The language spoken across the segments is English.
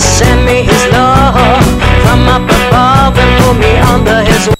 Send me His love from up above and put me under His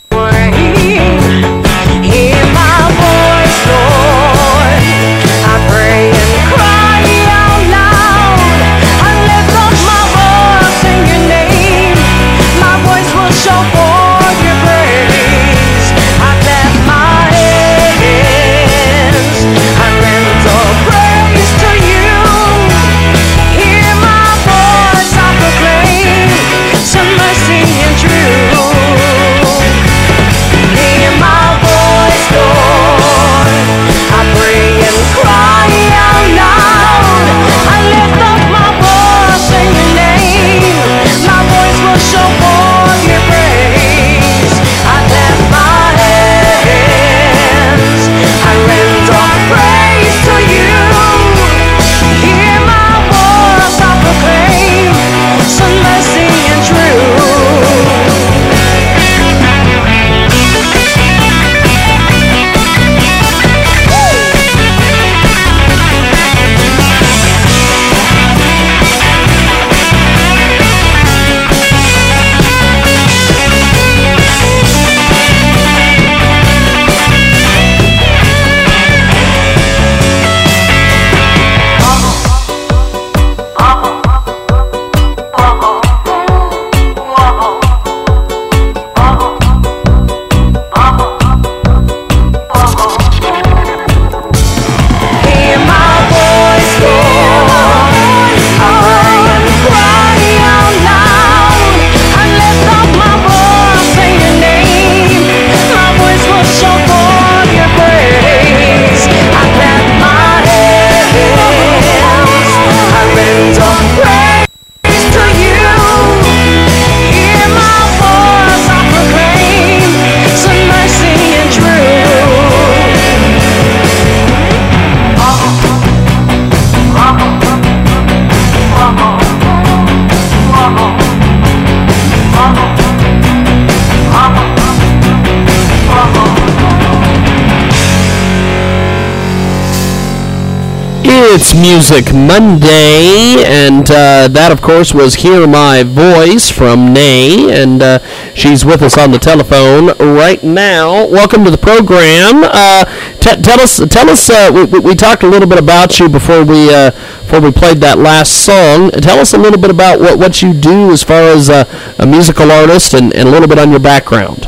It's Music Monday, and uh, that, of course, was Hear My Voice from Nay, and uh, she's with us on the telephone right now. Welcome to the program. Uh, t- tell us, tell us. Uh, we, we- we talked a little bit about you before we uh, before we played that last song. Tell us a little bit about what, what you do as far as a musical artist, and, and a little bit on your background.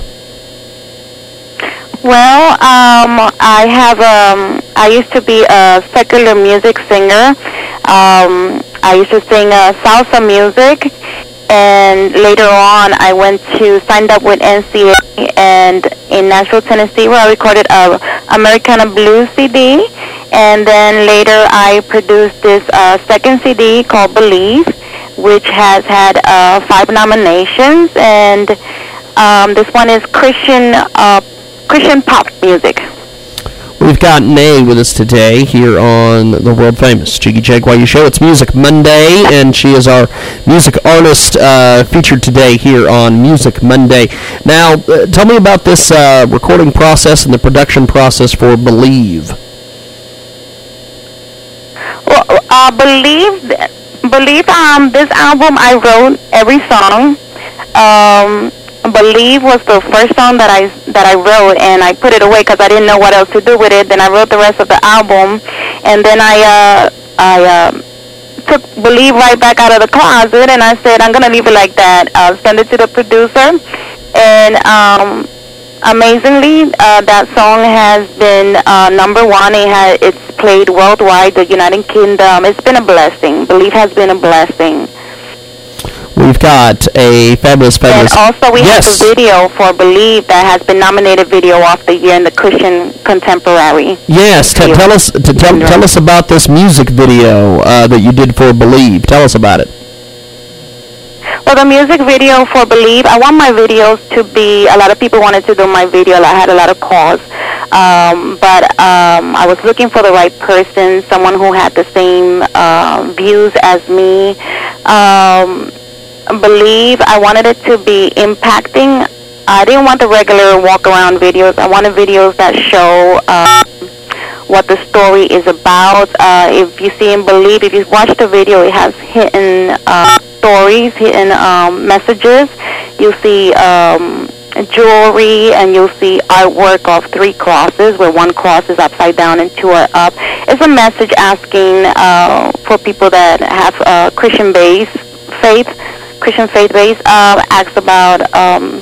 Well, um, I have um, I used to be a secular music singer. Um, I used to sing uh, salsa music, and later on, I went to signed up with NCA and in Nashville, Tennessee, where I recorded a Americana Blues CD, and then later I produced this uh, second CD called Believe, which has had uh, five nominations, and um, this one is Christian uh, Christian pop music. We've got Nay with us today here on the world famous Jiggy Jaguar Show. It's Music Monday, and she is our music artist uh, featured today here on Music Monday. Now, uh, tell me about this uh, recording process and the production process for Believe. Well, uh, believe, believe. Um, this album I wrote every song. Um, believe was the first song that I that I wrote, and I put it away because I didn't know what else to do with it. Then I wrote the rest of the album, and then I uh, I uh, took believe right back out of the closet, and I said I'm gonna leave it like that. I'll send it to the producer, and um, amazingly, uh, that song has been uh, number one. It has, it's played worldwide, the United Kingdom. It's been a blessing. Believe has been a blessing. We've got a fabulous, fabulous. And also, we yes. have a video for Believe that has been nominated Video of the Year in the Christian Contemporary. Yes, t- tell us t- tell, tell us about this music video uh, that you did for Believe. Tell us about it. Well, the music video for Believe, I want my videos to be. A lot of people wanted to do my video. I had a lot of calls, um, but um, I was looking for the right person, someone who had the same uh, views as me. Um, believe I wanted it to be impacting. I didn't want the regular walk around videos. I wanted videos that show um, what the story is about. Uh, if you see and believe, if you watch the video, it has hidden uh, stories, hidden um, messages. You'll see um, jewelry and you'll see artwork of three crosses where one cross is upside down and two are up. It's a message asking uh, for people that have a Christian base faith Christian faith base uh, asks about um,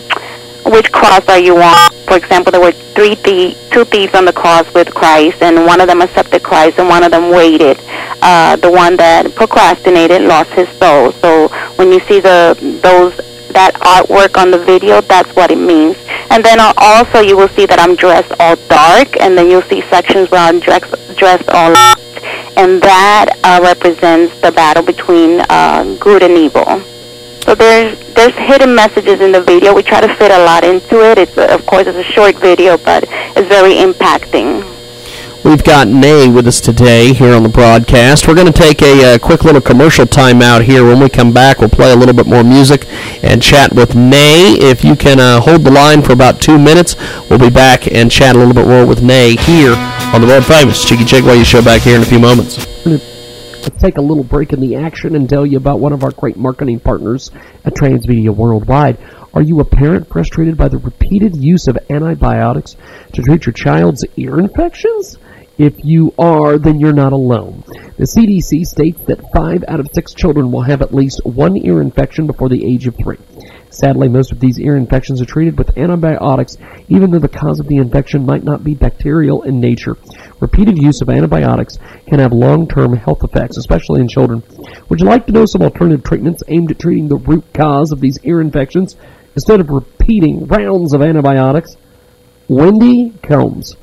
which cross are you on. For example, there were three two thieves on the cross with Christ, and one of them accepted Christ, and one of them waited. Uh, the one that procrastinated lost his soul. So when you see the those that artwork on the video, that's what it means. And then uh, also you will see that I'm dressed all dark, and then you'll see sections where I'm dressed all and that uh, represents the battle between uh, good and evil. So there's there's hidden messages in the video. We try to fit a lot into it. It's a, of course it's a short video, but it's very impacting. We've got Nay with us today here on the broadcast. We're going to take a, uh, quick little commercial timeout here. When we come back, we'll play a little bit more music and chat with Nay. If you can uh, hold the line for about two minutes, we'll be back and chat a little bit more with Nay here on the world famous Jiggy Jaguar show back here in a few moments. Let's take a little break in the action and tell you about one of our great marketing partners at Transmedia Worldwide. Are you a parent frustrated by the repeated use of antibiotics to treat your child's ear infections? If you are, then you're not alone. The CDC states that five out of six children will have at least one ear infection before the age of three. Sadly, most of these ear infections are treated with antibiotics, even though the cause of the infection might not be bacterial in nature. Repeated use of antibiotics can have long-term health effects, especially in children. Would you like to know some alternative treatments aimed at treating the root cause of these ear infections instead of repeating rounds of antibiotics? Wendy Combs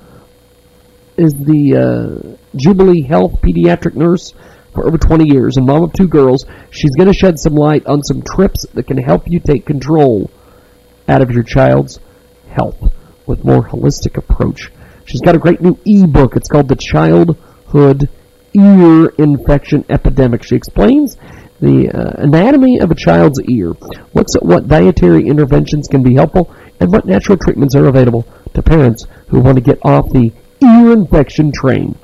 is the uh, Jubilee Health pediatric nurse for over 20 years and mom of two girls. She's going to shed some light on some trips that can help you take control out of your child's health with more holistic approach. She's got a great new ebook. It's called The Childhood Ear Infection Epidemic. She explains the uh, anatomy of a child's ear, looks at what dietary interventions can be helpful, and what natural treatments are available to parents who want to get off the ear infection train.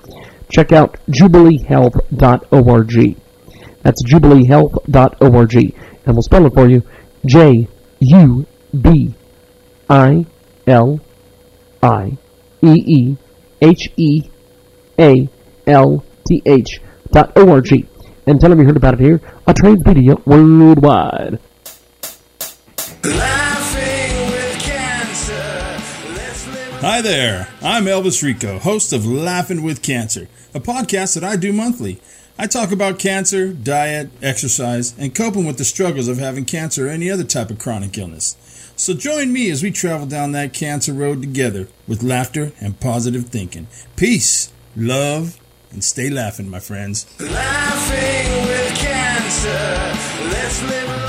Check out jubileehealth.org. That's jubileehealth.org. And we'll spell it for you. J U B I L I E E H E A L T H dot O R G. And tell them you heard about it here on Transmedia Worldwide. Hi there, I'm Elvis Rico, host of Laughing with Cancer, a podcast that I do monthly. I talk about cancer, diet, exercise, and coping with the struggles of having cancer or any other type of chronic illness. So join me as we travel down that cancer road together with laughter and positive thinking. Peace, love, and stay laughing, my friends. Laughing with cancer. Let's live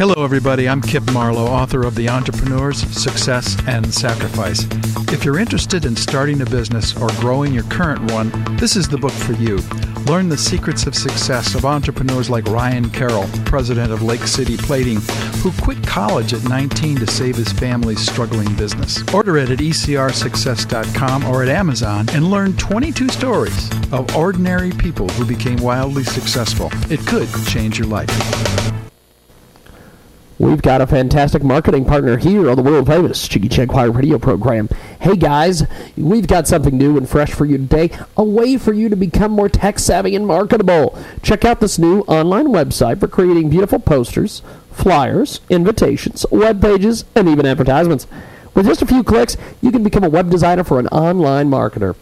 Hello, everybody. I'm Kip Marlowe, author of The Entrepreneur's Success and Sacrifice. If you're interested in starting a business or growing your current one, this is the book for you. Learn the secrets of success of entrepreneurs like Ryan Carroll, president of Lake City Plating, who quit college at 19 to save his family's struggling business. Order it at ecrsuccess.com or at Amazon and learn 22 stories of ordinary people who became wildly successful. It could change your life. We've got a fantastic marketing partner here on the world famous Jiggy Jaguar radio program. Hey guys, we've got something new and fresh for you today, a way for you to become more tech savvy and marketable. Check out this new online website for creating beautiful posters, flyers, invitations, web pages, and even advertisements. With just a few clicks, you can become a web designer for an online marketer.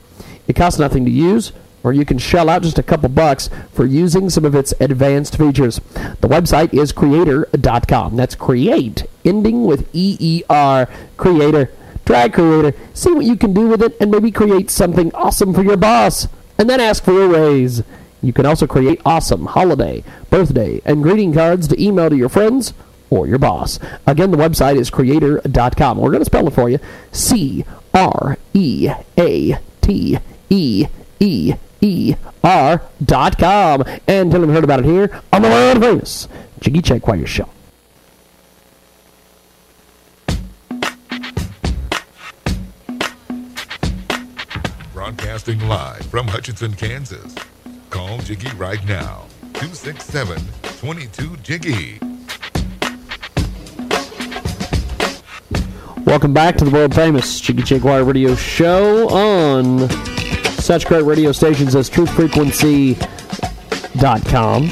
It costs nothing to use, or you can shell out just a couple bucks for using some of its advanced features. The website is creator.com. That's create, ending with E E R, creator. Try Creator, see what you can do with it, and maybe create something awesome for your boss, and then ask for a raise. You can also create awesome holiday, birthday, and greeting cards to email to your friends or your boss. Again, the website is creator.com. We're going to spell it for you C R E A T E E E R dot com. And tell them you heard about it here on the world famous Jiggy Jaguar Show. Broadcasting live from Hutchinson, Kansas. Call Jiggy right now. 267 22 Jiggy. Welcome back to the world famous Jiggy Jaguar Radio Show on such great radio stations as truthfrequency.com.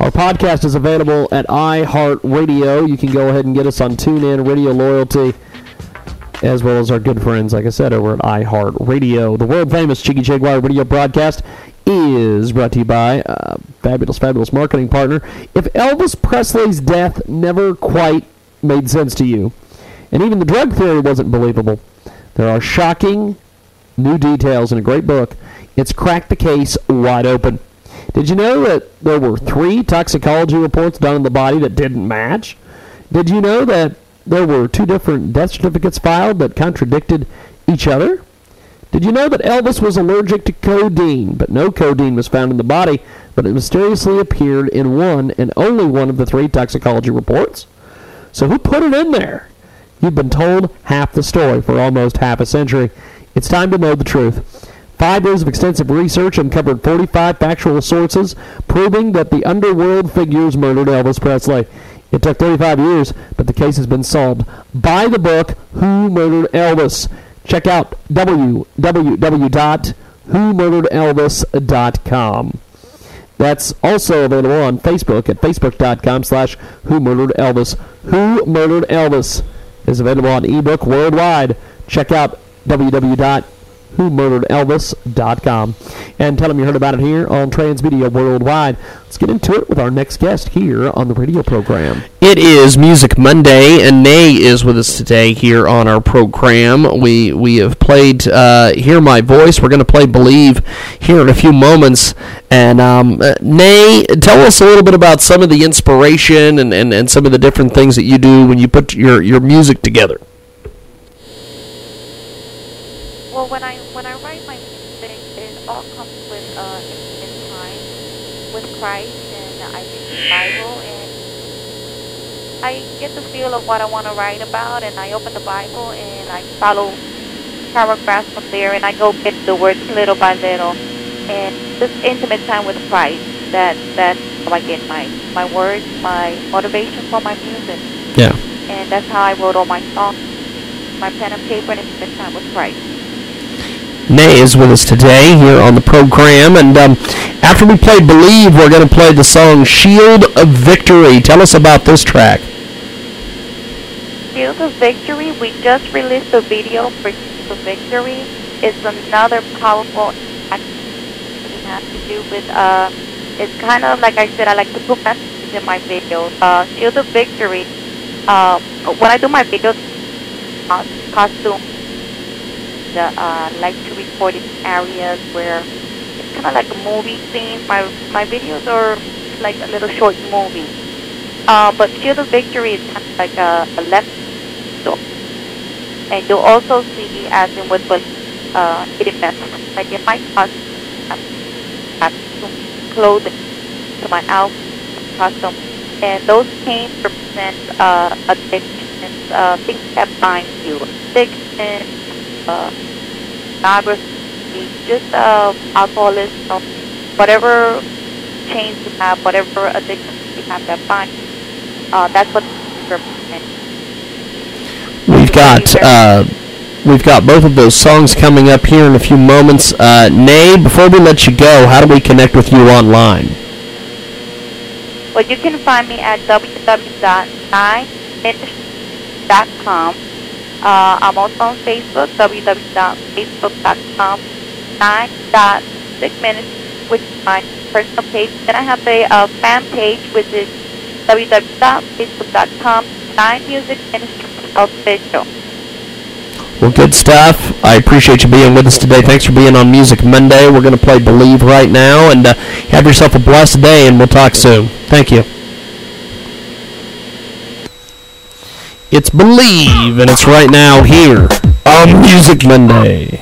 Our podcast is available at iHeartRadio. You can go ahead and get us on TuneIn, Radio Loyalty, as well as our good friends, like I said, over at iHeartRadio. The world famous Jiggy Jaguar Radio broadcast is brought to you by uh, Fabulous, Fabulous Marketing Partner. If Elvis Presley's death never quite made sense to you, and even the drug theory wasn't believable, there are shocking new details in a great book. It's cracked the case wide open. Did you know that there were three toxicology reports done on the body that didn't match? Did you know that there were two different death certificates filed that contradicted each other? Did you know that Elvis was allergic to codeine, but no codeine was found in the body, but it mysteriously appeared in one and only one of the three toxicology reports? So who put it in there? You've been told half the story for almost half a century. It's time to know the truth. Five years of extensive research uncovered 45 factual sources proving that the underworld figures murdered Elvis Presley. It took 35 years, but the case has been solved. Buy the book, Who Murdered Elvis. Check out www.whomurderedelvis.com. That's also available on Facebook at facebook.com slash Who Murdered Elvis. Who Murdered Elvis is available on ebook worldwide. Check out www.whomurderedelvis.com and tell them you heard about it here on Transmedia Worldwide. Let's get into it with our next guest here on the radio program. It is Music Monday, and Nay is with us today here on our program. We we have played uh, "Hear My Voice." We're going to play "Believe" here in a few moments. And um, uh, Nay, tell us a little bit about some of the inspiration and, and, and some of the different things that you do when you put your, your music together. Well, when I when I write my music, it all comes with uh, in, in time with Christ, and I read the Bible, and I get the feel of what I want to write about, and I open the Bible and I follow paragraphs from there, and I go get the words little by little, and this intimate time with Christ. That that's how I get my my words, my motivation for my music, Yeah. and that's how I wrote all my songs. My pen and paper and intimate time with Christ. Nay is with us today here on the program, and um, after we play "Believe," we're going to play the song "Shield of Victory." Tell us about this track. Shield of Victory, we just released a video for Shield of Victory. It's another powerful act it has to do with, uh, it's kind of like I said, I like to put messages in my videos. Uh, Shield of Victory, uh, when I do my videos, uh, costume, uh, like to record in areas where it's kind of like a movie scene. My, my videos are like a little short movie. Uh, but Shield of Victory is kind of like a, a left door. And you'll also see, as in with uh, hidden messages, like in my costume, I have clothing to my outfit, custom. And those pains represent uh, addictions, uh, things that bind you. Addiction, uh, just uh, alcoholism, whatever change you have, whatever addiction you have that you. Uh, that's what. We've got uh, we've got both of those songs coming up here in a few moments. Uh, Nay, before we let you go, how do we connect with you online? Well, you can find me at uh, I'm also on Facebook, www.facebook.com, 9.6 minutes, which is my personal page. Then I have a fan page, which is www.facebook.com, 9 Music Ministry Official. Well, good stuff. I appreciate you being with us today. Thanks for being on Music Monday. We're going to play Believe right now, and uh, have yourself a blessed day, and we'll talk soon. Thank you. It's Believe, and it's right now here on Music Monday.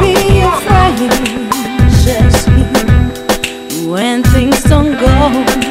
be just me, when things don't go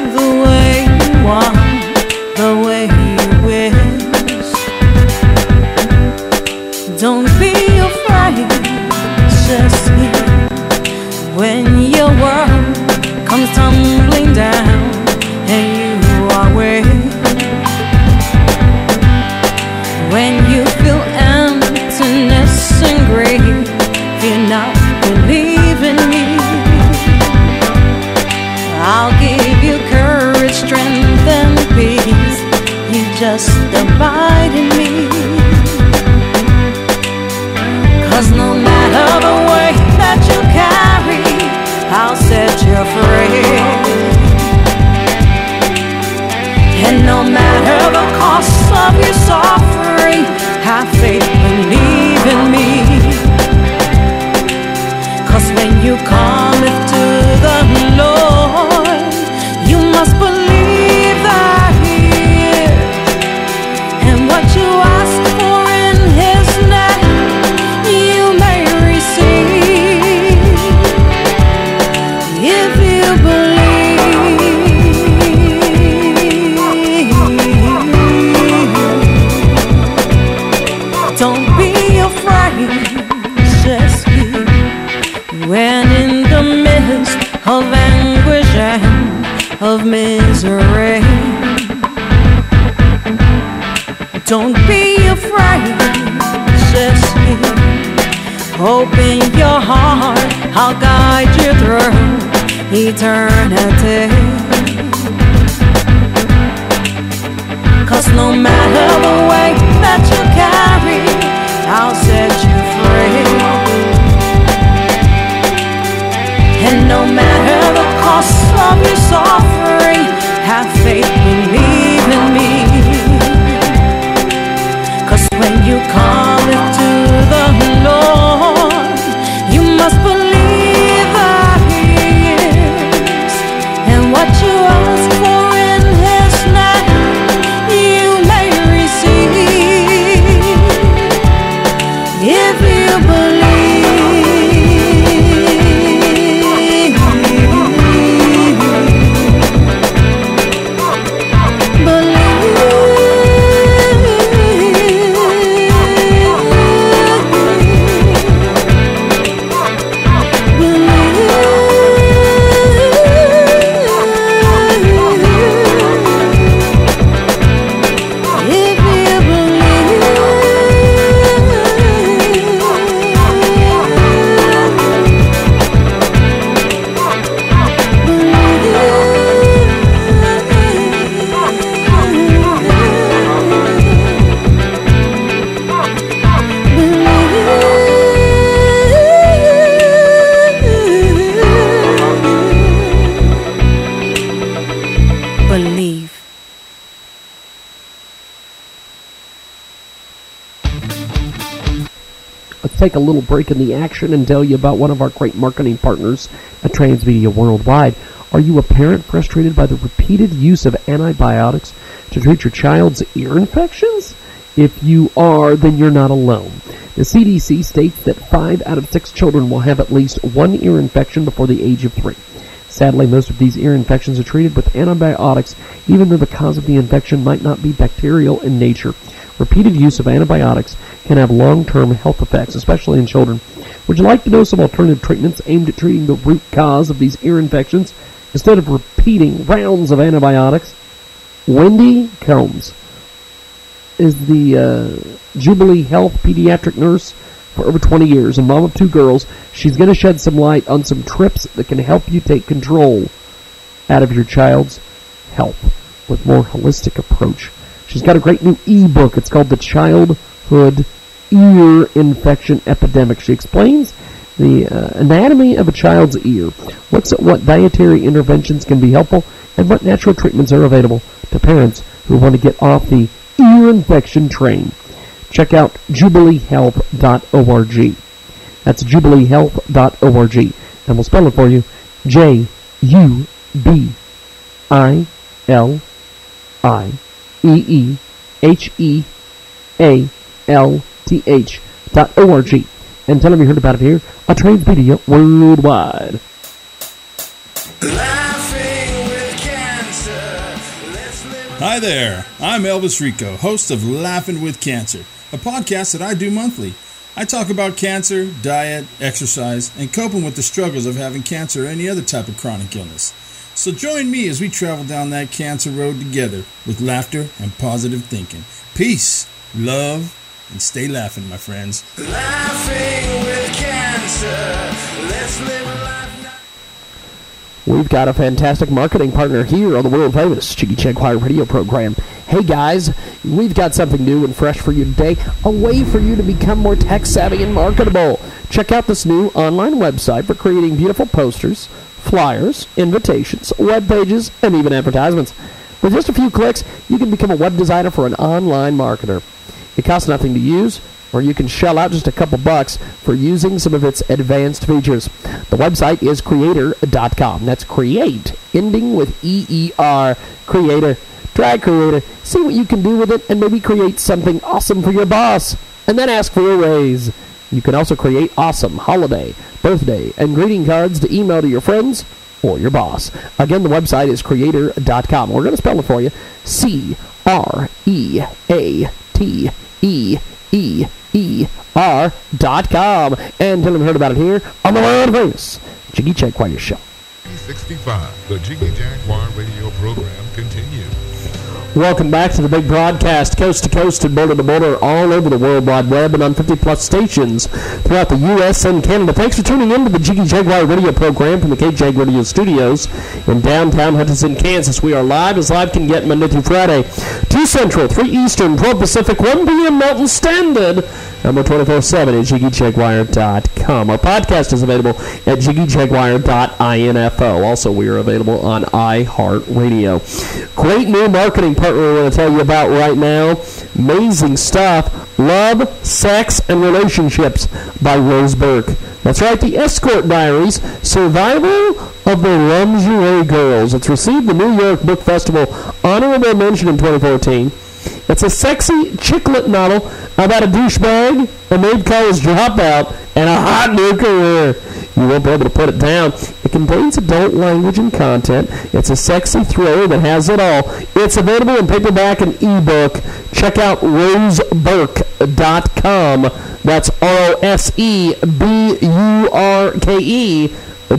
www.nineministry.com take a little break in the action and tell you about one of our great marketing partners at Transmedia Worldwide. Are you a parent frustrated by the repeated use of antibiotics to treat your child's ear infections? If you are, then you're not alone. The CDC states that five out of six children will have at least one ear infection before the age of three. Sadly, most of these ear infections are treated with antibiotics, even though the cause of the infection might not be bacterial in nature. Repeated use of antibiotics can have long-term health effects, especially in children. Would you like to know some alternative treatments aimed at treating the root cause of these ear infections instead of repeating rounds of antibiotics? Wendy Combs is the uh, Jubilee Health pediatric nurse for over 20 years and mom of two girls. She's going to shed some light on some trips that can help you take control out of your child's health with more holistic approach. She's got a great new ebook. It's called The Childhood Ear Infection Epidemic. She explains the uh, anatomy of a child's ear, looks at what dietary interventions can be helpful, and what natural treatments are available to parents who want to get off the ear infection train. Check out jubileehealth.org. That's jubileehealth.org. And we'll spell it for you. J U B I L I E E H E A L T H dot O-R-G. And tell them you heard about it here on Transmedia Worldwide. Hi there, I'm Elvis Rico, host of Laughing with Cancer, a podcast that I do monthly. I talk about cancer, diet, exercise, and coping with the struggles of having cancer or any other type of chronic illness. So join me as we travel down that cancer road together with laughter and positive thinking. Peace, love, and stay laughing, my friends. Laughing with cancer, let's live a life. We've got a fantastic marketing partner here on the world famous Jiggy Jaguar radio program. Hey guys, we've got something new and fresh for you today, a way for you to become more tech savvy and marketable. Check out this new online website for creating beautiful posters, flyers, invitations, web pages, and even advertisements. With just a few clicks, you can become a web designer for an online marketer. It costs nothing to use, or you can shell out just a couple bucks for using some of its advanced features. The website is creator.com. That's create, ending with E-E-R, creator. Try creator, see what you can do with it, and maybe create something awesome for your boss, and then ask for a raise. You can also create awesome holiday, birthday, and greeting cards to email to your friends or your boss. Again, the website is creator.com. We're going to spell it for you. C R E A T E E E R dot com. And tell them you heard about it here on the world famous Jiggy Jaguar Show. 65, the Jiggy Jaguar radio program. Welcome back to the big broadcast, coast to coast and border to border, all over the World Wide Web and on 50 plus stations throughout the U.S. and Canada. Thanks for tuning in to the Jiggy Jaguar radio program from the KJAG Radio Studios in downtown Hutchinson, Kansas. We are live as live can get Monday through Friday, 2 Central, 3 Eastern, 12 Pacific, 1 p.m. Mountain Standard. And we're 24 7 at JiggyJaguar.com. Our podcast is available at JiggyJaguar.info. Also, we are available on iHeartRadio. Great new marketing partner we're going to tell you about right now. Amazing stuff. Love, Sex, and Relationships by Rose Burke. That's right, the Escort Diaries Survival of the Lingerie Girls. It's received the New York Book Festival honorable mention in 2014. It's a sexy chicklet novel about a douchebag, a maid college dropout, and a hot new career. You won't be able to put it down. It contains adult language and content. It's a sexy thriller that has it all. It's available in paperback and ebook. Check out roseburke.com. That's R-O-S-E-B-U-R-K-E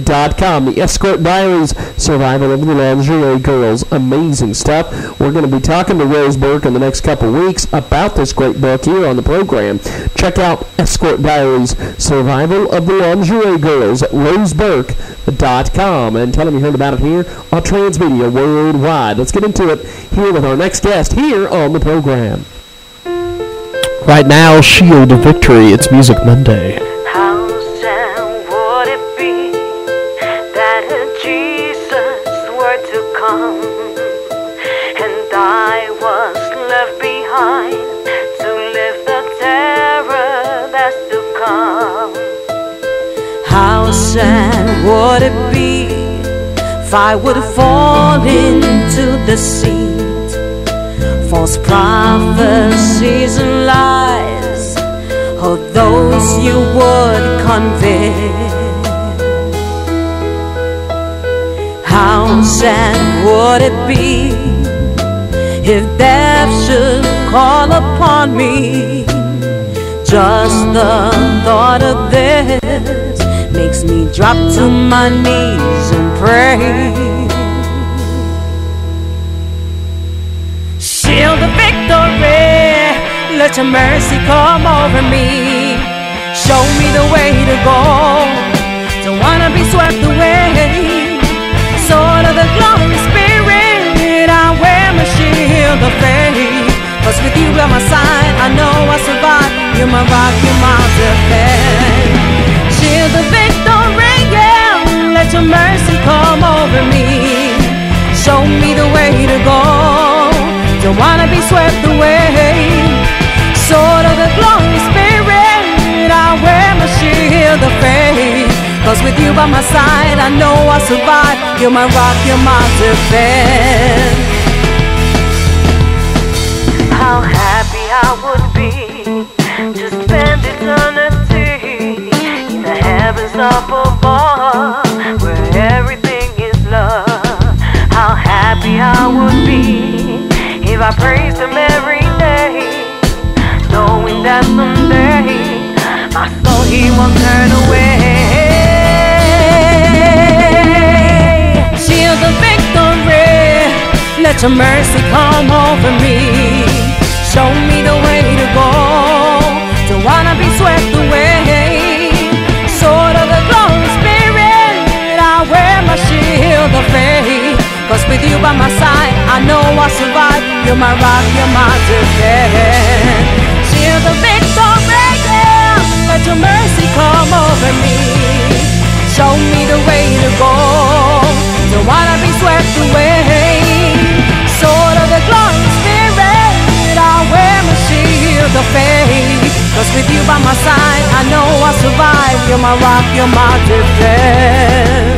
dot com. The Escort Diaries, Survival of the Lingerie Girls. Amazing stuff. We're going to be talking to Rose Burke in the next couple weeks about this great book here on the program. Check out Escort Diaries, Survival of the Lingerie Girls at roseburke.com and tell them you heard about it here on Transmedia Worldwide. Let's get into it here with our next guest here on the program. Right now, Shield of Victory. It's Music Monday. Sad would it be if I would fall into deceit, false prophecies and lies of those you would convict? How sad would it be if death should call upon me? Just the thought of this makes me drop to my knees and pray. Shield of victory, let your mercy come over me. Show me the way to go. Don't wanna be swept away. Sword of the glory spirit, I wear my shield of faith. Cause with you by my side, I know I survive. You're my rock, you're my defense. Let your mercy come over me. Show me the way to go. Don't wanna be swept away. Sword of the glory spirit, I wear my shield of faith. Cause with you by my side, I know I survive. You're my rock, you're my defense. How happy I would be to spend eternity in the heavens up above, I would be if I praised Him every day, knowing that someday my soul He won't turn away. Shield of victory, let your mercy come over me. Show me the you by my side, I know I survive. You're my rock, you're my defense. Shield of victory, yeah. Let your mercy come over me. Show me the way to go. Don't wanna be swept away. Sword of the glory spirit, I wear my shield of faith. Cause with you by my side, I know I survive. You're my rock, you're my defense.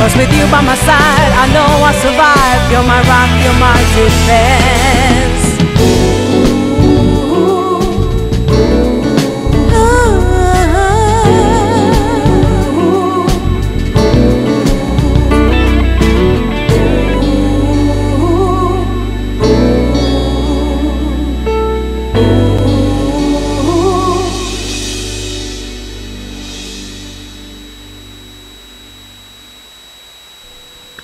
Cause with you by my side, I know I survive. You're my rock, you're my defense.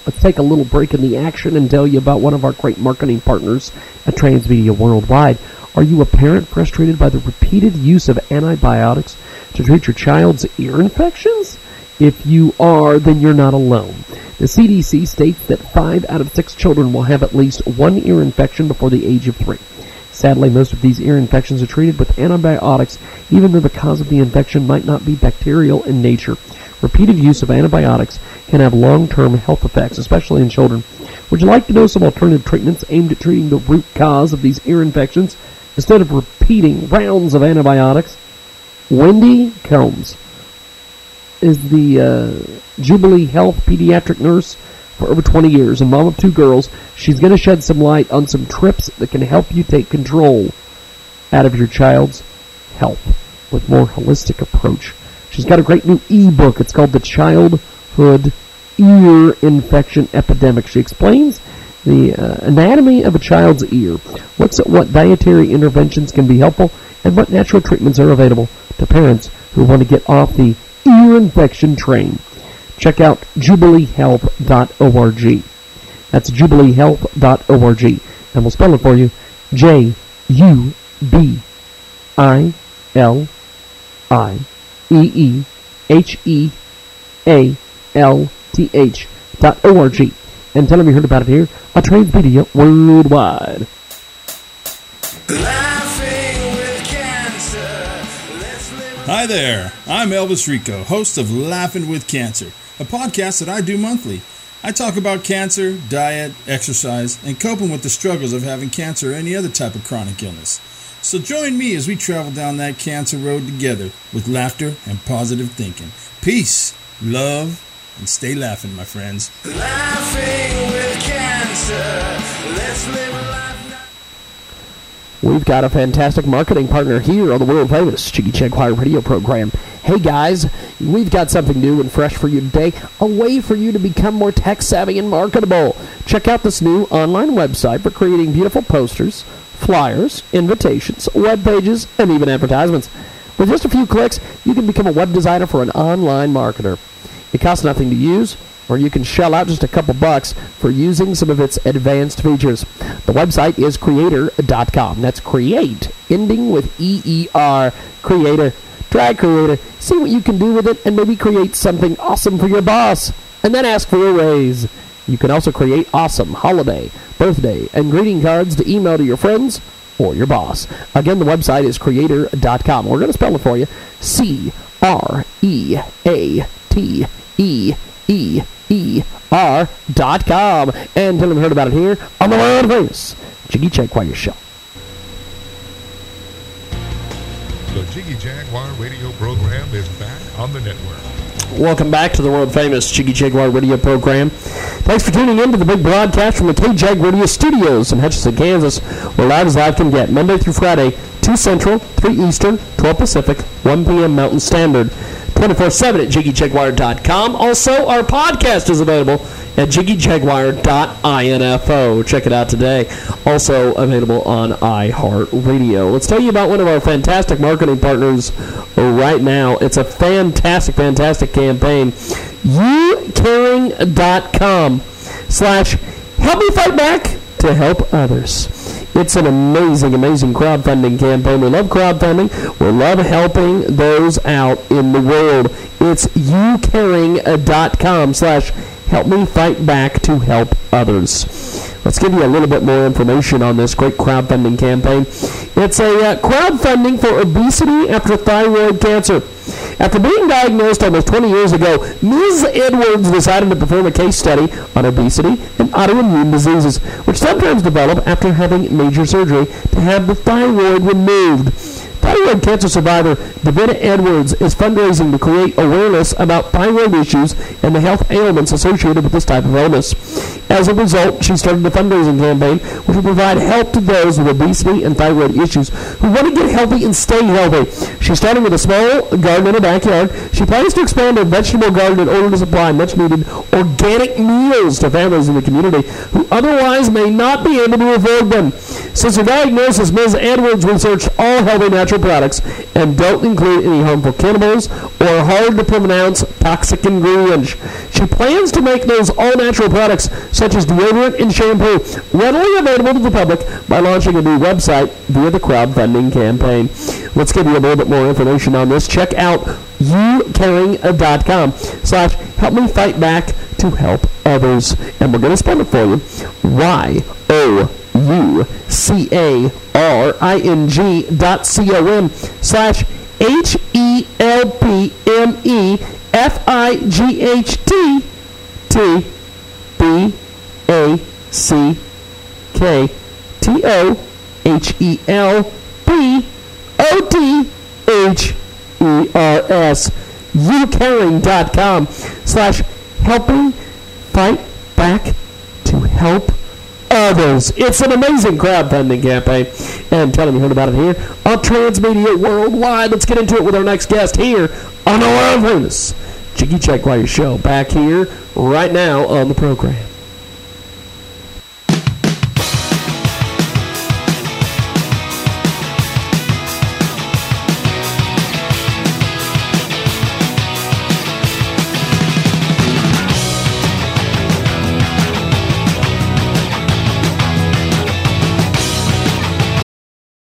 Let's take a little break in the action and tell you about one of our great marketing partners at Transmedia Worldwide. Are you a parent frustrated by the repeated use of antibiotics to treat your child's ear infections? If you are, then you're not alone. The CDC states that 5 out of 6 children will have at least one ear infection before the age of 3. Sadly, most of these ear infections are treated with antibiotics, even though the cause of the infection might not be bacterial in nature. Repeated use of antibiotics can have long-term health effects, especially in children. Would you like to know some alternative treatments aimed at treating the root cause of these ear infections instead of repeating rounds of antibiotics? Wendy Combs is the uh, Jubilee Health pediatric nurse for over 20 years and mom of two girls. She's going to shed some light on some trips that can help you take control out of your child's health with more holistic approach She's got a great new ebook. It's called The Childhood Ear Infection Epidemic. She explains the uh, anatomy of a child's ear, what's what dietary interventions can be helpful, and what natural treatments are available to parents who want to get off the ear infection train. Check out jubileehealth.org. That's jubileehealth.org. And we'll spell it for you. J U B I L I E E H E A L T H dot O-R-G. And tell them you heard about it here on Transmedia Worldwide. Hi there, I'm Elvis Rico, host of Laughing with Cancer, a podcast that I do monthly. I talk about cancer, diet, exercise, and coping with the struggles of having cancer or any other type of chronic illness. So join me as we travel down that cancer road together with laughter and positive thinking. Peace, love, and stay laughing, my friends. Laughing with cancer. Let's live life We've got a fantastic marketing partner here on the world famous Jiggy Jaguar radio program. Hey guys, we've got something new and fresh for you today, a way for you to become more tech savvy and marketable. Check out this new online website for creating beautiful posters, flyers, invitations, web pages, and even advertisements. With just a few clicks, you can become a web designer for an online marketer. It costs nothing to use, or you can shell out just a couple bucks for using some of its advanced features. The website is creator.com. That's create, ending with E-E-R, creator. Try creator, see what you can do with it, and maybe create something awesome for your boss, and then ask for a raise. You can also create awesome holiday, birthday, and greeting cards to email to your friends or your boss. Again, the website is creator.com. We're going to spell it for you. C R E A T E E E R dot com. And tell them you heard about it here on the World Famous Jiggy Jaguar Show. The Jiggy Jaguar radio program is back on the network. Welcome back to the world famous Jiggy Jaguar radio program. Thanks for tuning in to the big broadcast from the K-Jag Radio Studios in Hutchinson, Kansas, where live as live can get, Monday through Friday, 2 Central, 3 Eastern, 12 Pacific, 1 p.m. Mountain Standard. 24-7 at JiggyJaguar.com. Also, our podcast is available at JiggyJaguar.info. Check it out today. Also available on iHeartRadio. Let's tell you about one of our fantastic marketing partners right now. It's a fantastic, fantastic campaign. YouCaring.com slash help me fight back to help others. It's an amazing, amazing crowdfunding campaign. We love crowdfunding. We love helping those out in the world. It's youcaring.com slash help me fight back to help others. Let's give you a little bit more information on this great crowdfunding campaign. It's a uh, crowdfunding for obesity after thyroid cancer. After being diagnosed almost 20 years ago, Ms. Edwards decided to perform a case study on obesity and autoimmune diseases, which sometimes develop after having major surgery to have the thyroid removed. Thyroid cancer survivor Davina Edwards is fundraising to create awareness about thyroid issues and the health ailments associated with this type of illness. As a result, she started a fundraising campaign which will provide help to those with obesity and thyroid issues who want to get healthy and stay healthy. She's starting with a small garden in her backyard. She plans to expand her vegetable garden in order to supply much needed organic meals to families in the community who otherwise may not be able to afford them. Since her diagnosis, Ms. Edwards researched all healthy natural products and don't include any harmful chemicals or hard to pronounce toxic ingredients. She plans to make those all natural products, such as deodorant and shampoo, readily available to the public by launching a new website via the crowdfunding campaign. Let's give you a little bit more information on this. Check out youcaring.com slash help me fight back to help others. And we're going to spell it for you. Y-O U C A R I N G dot C O M slash H E L P M E F I G H T T B A C K T O H E L P O T H E R S youcaring.com slash helping fight back to help others. It's an amazing crowdfunding campaign. And tell them you heard about it here on Transmedia Worldwide. Let's get into it with our next guest here on Aura of Venus. Jiggy Jaguar Show back here right now on the program.